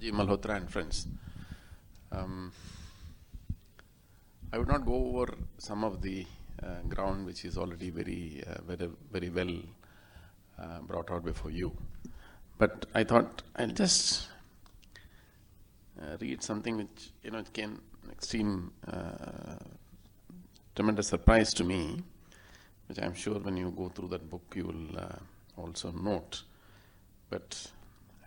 Rajiv Malhotra and friends. Um, I would not go over some of the uh, ground which is already very, uh, very, very well uh, brought out before you. But I thought I'll just uh, read something which you know came extreme, uh, tremendous surprise to me, which I'm sure when you go through that book you will uh, also note. But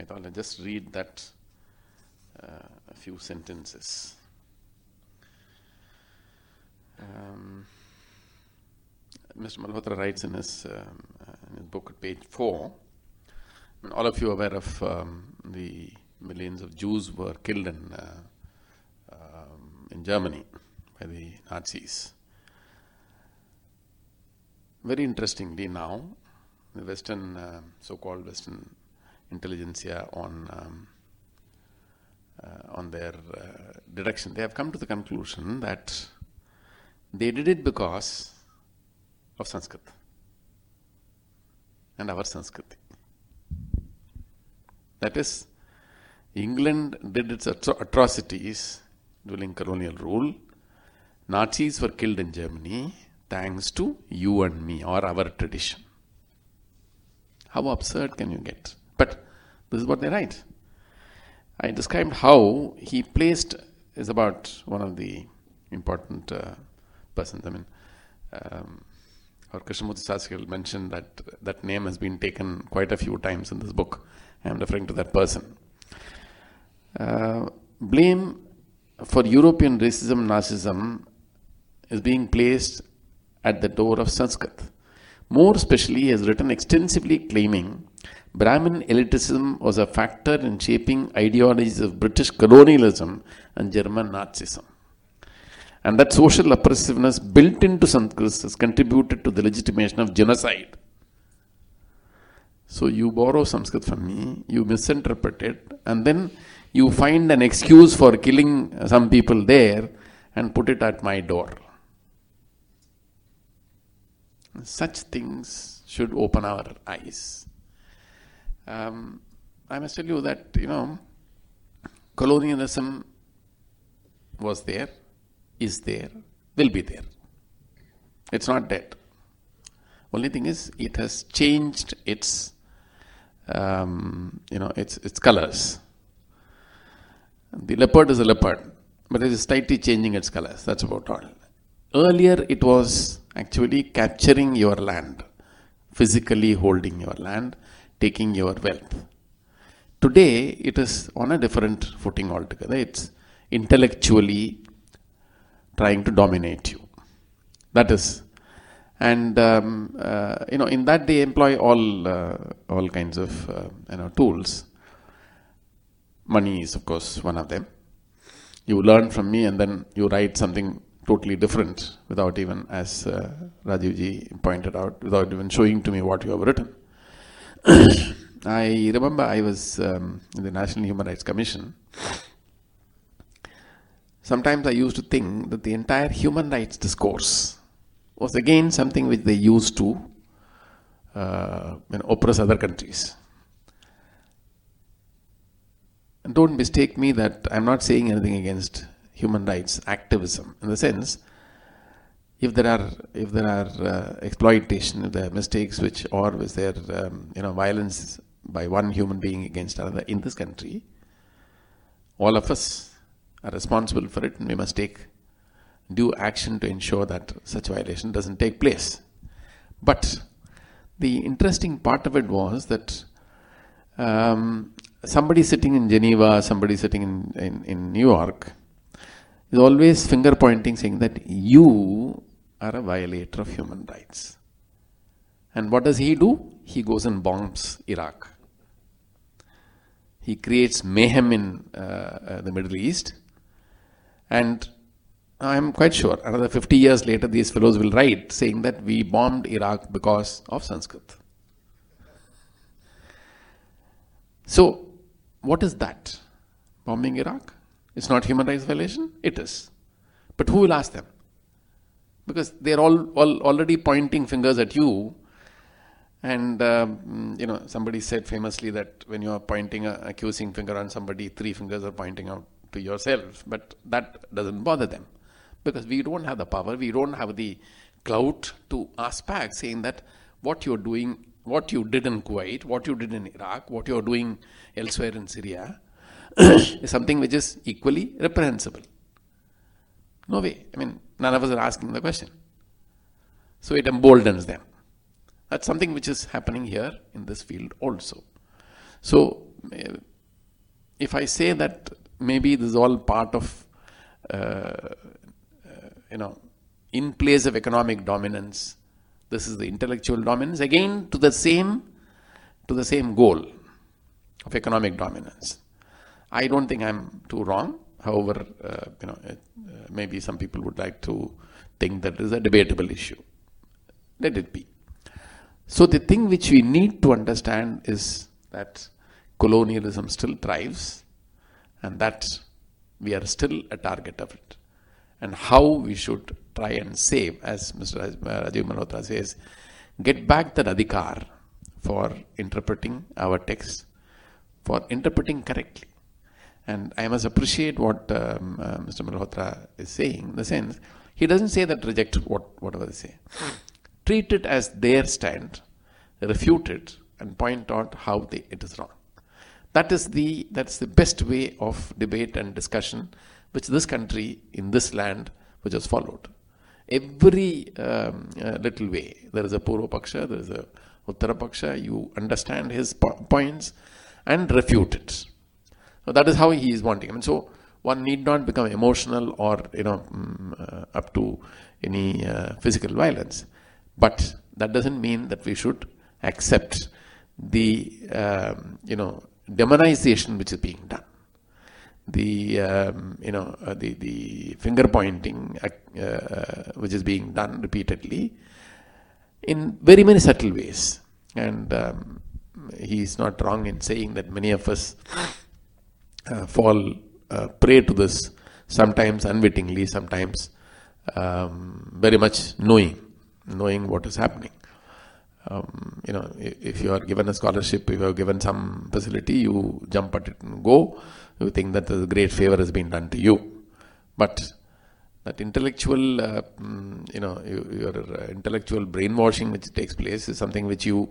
I thought I'll just read that a few sentences. Um, Mr. Malhotra writes in his, um, uh, in his book at page 4 I mean, all of you are aware of um, the millions of Jews were killed in, uh, um, in Germany by the Nazis. Very interestingly, now, the Western, uh, so called Western intelligentsia on, um, uh, on their uh, direction, they have come to the conclusion that they did it because of Sanskrit and our Sanskriti. That is, England did its atro- atrocities during colonial rule. Nazis were killed in Germany thanks to you and me or our tradition. How absurd can you get? But this is what they write. I described how he placed is about one of the important uh, persons. I mean, um, our Krishnamurti Saskil mentioned that that name has been taken quite a few times in this book. I am referring to that person. Uh, blame for European racism, Nazism is being placed at the door of Sanskrit. More especially, he has written extensively claiming Brahmin elitism was a factor in shaping ideologies of British colonialism and German Nazism. And that social oppressiveness built into Sanskrit has contributed to the legitimation of genocide. So you borrow Sanskrit from me, you misinterpret it, and then you find an excuse for killing some people there and put it at my door. Such things should open our eyes. Um, I must tell you that, you know, colonialism was there, is there, will be there. It's not dead. Only thing is, it has changed its, um, you know, its its colors. The leopard is a leopard, but it is slightly changing its colors. That's about all. Earlier, it was actually capturing your land, physically holding your land, taking your wealth. Today, it is on a different footing altogether. It's intellectually trying to dominate you. That is, and um, uh, you know, in that they employ all uh, all kinds of uh, you know tools. Money is, of course, one of them. You learn from me, and then you write something totally different without even, as uh, pointed out, without even showing to me what you have written. I remember I was um, in the National Human Rights Commission. Sometimes I used to think that the entire human rights discourse was again something which they used to uh, oppress other countries. And don't mistake me that I'm not saying anything against human rights activism in the sense if there are if there are uh, exploitation, if there are mistakes which or is there um, you know violence by one human being against another in this country, all of us are responsible for it, and we must take due action to ensure that such violation doesn't take place. But the interesting part of it was that um, somebody sitting in Geneva, somebody sitting in, in, in New York, is always finger pointing, saying that you are a violator of human rights. And what does he do? He goes and bombs Iraq. He creates mayhem in uh, uh, the Middle East. And I'm quite sure another 50 years later, these fellows will write saying that we bombed Iraq because of Sanskrit. So, what is that? Bombing Iraq? It's not human rights violation? It is. But who will ask them? Because they're all, all already pointing fingers at you. And um, you know, somebody said famously that when you are pointing a accusing finger on somebody, three fingers are pointing out to yourself. But that doesn't bother them because we don't have the power, we don't have the clout to ask back, saying that what you're doing, what you did in Kuwait, what you did in Iraq, what you're doing elsewhere in Syria, is something which is equally reprehensible. No way. I mean, none of us are asking the question. So it emboldens them. That's something which is happening here in this field also. So, eh, if I say that maybe this is all part of, uh, you know, in place of economic dominance, this is the intellectual dominance again to the same to the same goal of economic dominance. I don't think I'm too wrong. However, uh, you know, uh, maybe some people would like to think that is a debatable issue. Let it be. So the thing which we need to understand is that colonialism still thrives and that we are still a target of it. And how we should try and save, as Mr. Rajiv Malhotra says, get back that adhikar for interpreting our text, for interpreting correctly. And I must appreciate what um, uh, Mr. Malhotra is saying, in the sense, he doesn't say that reject what, whatever they say treat it as their stand, refute it, and point out how they, it is wrong. That is the that's the best way of debate and discussion, which this country in this land which has followed. Every um, uh, little way there is a Purva Paksha, there is a Uttara Paksha. You understand his po- points and refute it. So that is how he is wanting. I mean, so one need not become emotional or you know um, uh, up to any uh, physical violence. But that doesn't mean that we should accept the um, you know demonization which is being done, the um, you know uh, the the finger pointing uh, uh, which is being done repeatedly in very many subtle ways, and um, he is not wrong in saying that many of us uh, fall uh, prey to this sometimes unwittingly, sometimes um, very much knowing knowing what is happening. Um, you know, if you are given a scholarship, if you are given some facility, you jump at it and go. You think that a great favor has been done to you. But that intellectual, uh, mm, you know, your intellectual brainwashing which takes place is something which you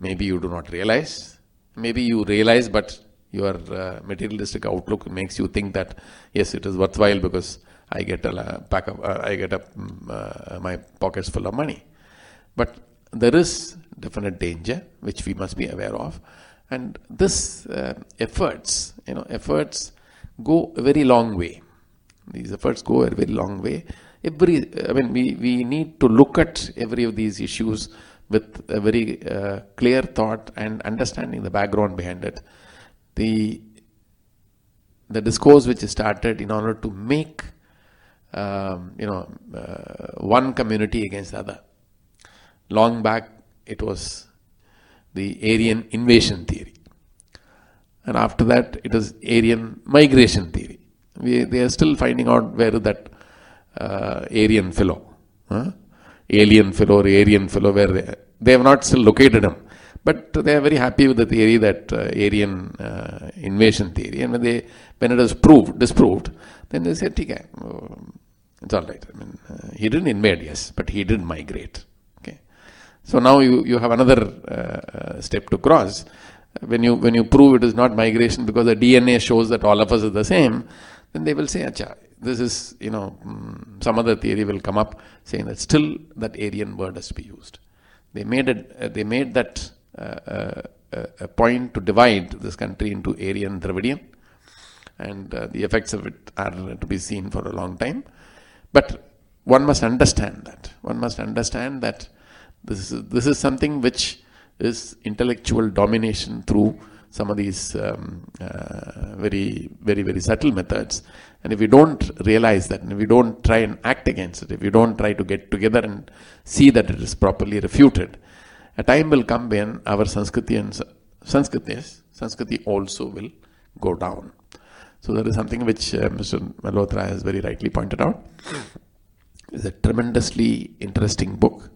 maybe you do not realize. Maybe you realize, but your uh, materialistic outlook makes you think that yes, it is worthwhile because I get a pack of, uh, I get a, mm, uh, my pockets full of money. But there is definite danger which we must be aware of, and this uh, efforts, you know, efforts go a very long way. These efforts go a very long way. Every, I mean, we, we need to look at every of these issues with a very uh, clear thought and understanding the background behind it. The the discourse which is started in order to make um, you know, uh, one community against the other. Long back, it was the Aryan invasion theory. And after that, it was Aryan migration theory. We, they are still finding out where that uh, Aryan fellow, huh? alien fellow or Aryan fellow, where they, they have not still located him. But they are very happy with the theory that uh, Aryan uh, invasion theory. And when they when it was proved, disproved, then they said, okay, it's all right. I mean, uh, he didn't invade, yes, but he did migrate. Okay. So now you, you have another uh, uh, step to cross. When you when you prove it is not migration because the DNA shows that all of us are the same, then they will say, Acha, this is, you know, mm, some other theory will come up saying that still that Aryan word has to be used. They made it, uh, they made that a point to divide this country into Aryan Dravidian, and the effects of it are to be seen for a long time. But one must understand that. One must understand that this is, this is something which is intellectual domination through some of these um, uh, very, very, very subtle methods. And if we don't realize that, and if we don't try and act against it, if we don't try to get together and see that it is properly refuted, a time will come when our Sanskriti and Sanskritis, Sanskriti also will go down. So that is something which uh, Mr. Malhotra has very rightly pointed out. It's a tremendously interesting book.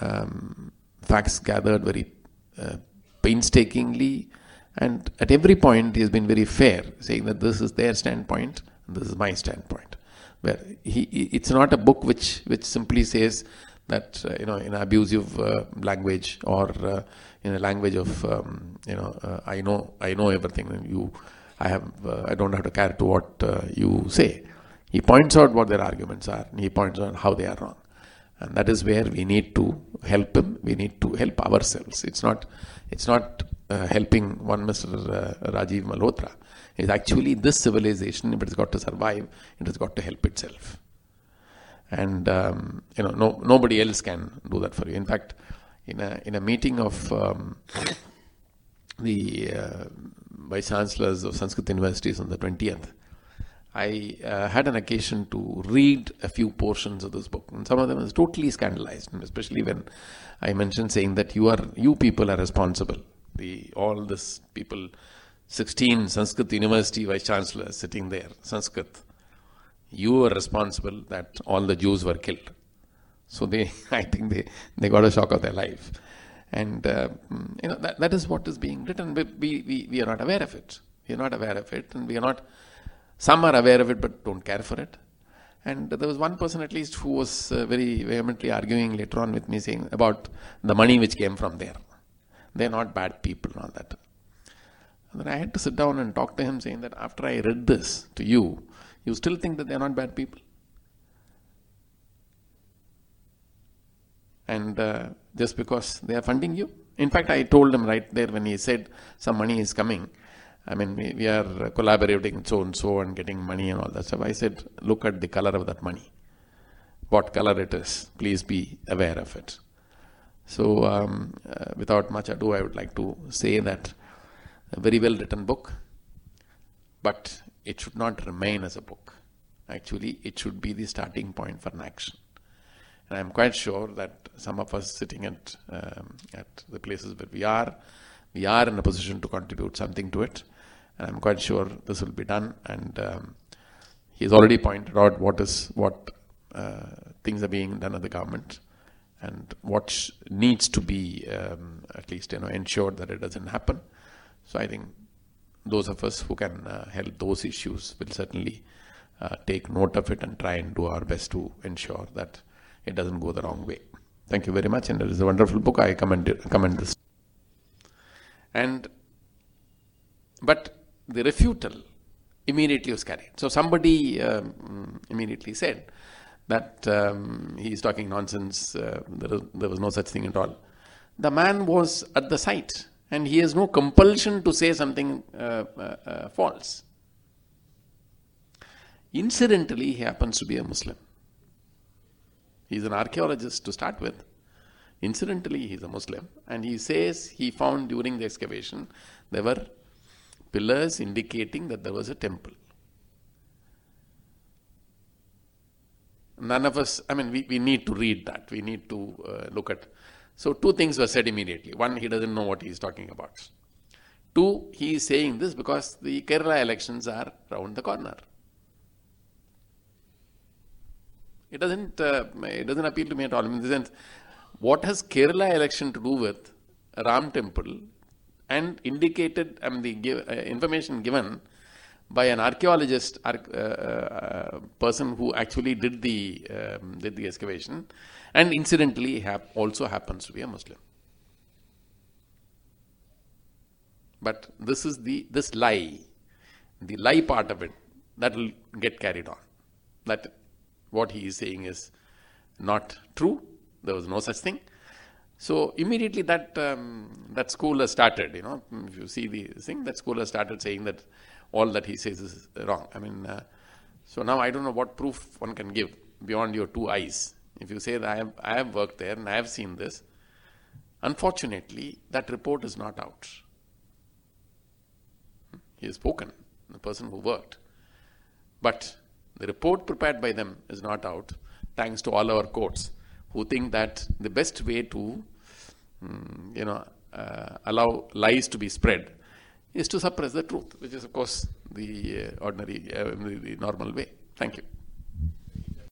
Um, facts gathered very uh, painstakingly, and at every point he has been very fair, saying that this is their standpoint, this is my standpoint. Where he, it's not a book which which simply says that uh, you know in abusive uh, language or uh, in a language of um, you know uh, I know I know everything and you I have uh, I don't have to care to what uh, you say. He points out what their arguments are he points out how they are wrong. And that is where we need to help him. We need to help ourselves. It's not it's not helping one Mr. Rajiv Malhotra. It's actually this civilization, if it's got to survive, it has got to help itself and um, you know no, nobody else can do that for you. In fact in a in a meeting of um, the uh, vice chancellors of sanskrit universities on the 20th i uh, had an occasion to read a few portions of this book. And some of them was totally scandalized especially when i mentioned saying that you are you people are responsible. The all this people 16 sanskrit university vice chancellors sitting there sanskrit you were responsible that all the Jews were killed. So they, I think they, they got a shock of their life. And, uh, you know, that, that is what is being written. We, we, we are not aware of it. We are not aware of it. And we are not, some are aware of it but don't care for it. And there was one person at least who was uh, very vehemently arguing later on with me saying about the money which came from there. They're not bad people and all that. And then I had to sit down and talk to him saying that after I read this to you, you still think that they are not bad people. And uh, just because they are funding you. In fact, I told him right there when he said some money is coming. I mean, we, we are collaborating so and so and getting money and all that stuff. I said, look at the color of that money. What color it is. Please be aware of it. So, um, uh, without much ado, I would like to say that a very well written book, but it should not remain as a book. Actually, it should be the starting point for an action. And I'm quite sure that some of us sitting at um, at the places where we are, we are in a position to contribute something to it. And I'm quite sure this will be done. And um, he's already pointed out what is what uh, things are being done at the government and what sh- needs to be um, at least you know ensured that it doesn't happen. So I think those of us who can uh, help those issues will certainly uh, take note of it and try and do our best to ensure that it doesn't go the wrong way. Thank you very much, and it is a wonderful book. I commend it, commend this. And but the refutal immediately was carried. So somebody um, immediately said that um, he is talking nonsense. Uh, there, is, there was no such thing at all. The man was at the site and he has no compulsion to say something uh, uh, uh, false. Incidentally, he happens to be a Muslim. He's an archaeologist to start with. Incidentally, he's a Muslim, and he says he found during the excavation there were pillars indicating that there was a temple. None of us, I mean, we, we need to read that. We need to uh, look at so, two things were said immediately. One, he doesn't know what he is talking about. Two, he is saying this because the Kerala elections are round the corner. It doesn't, uh, it doesn't appeal to me at all. In the sense, what has Kerala election to do with Ram temple and indicated, I mean, the give, uh, information given by an archaeologist uh, uh, person who actually did the um, did the excavation and incidentally hap- also happens to be a Muslim. But this is the this lie, the lie part of it that will get carried on. That what he is saying is not true. There was no such thing. So immediately that um, that school has started. You know, if you see the thing, that school has started saying that all that he says is wrong. I mean, uh, so now I don't know what proof one can give beyond your two eyes. If you say that I have, I have worked there and I have seen this, unfortunately, that report is not out. He has spoken, the person who worked. But the report prepared by them is not out, thanks to all our courts who think that the best way to, um, you know, uh, allow lies to be spread is to suppress the truth, which is, of course, the uh, ordinary, uh, the normal way. Thank you.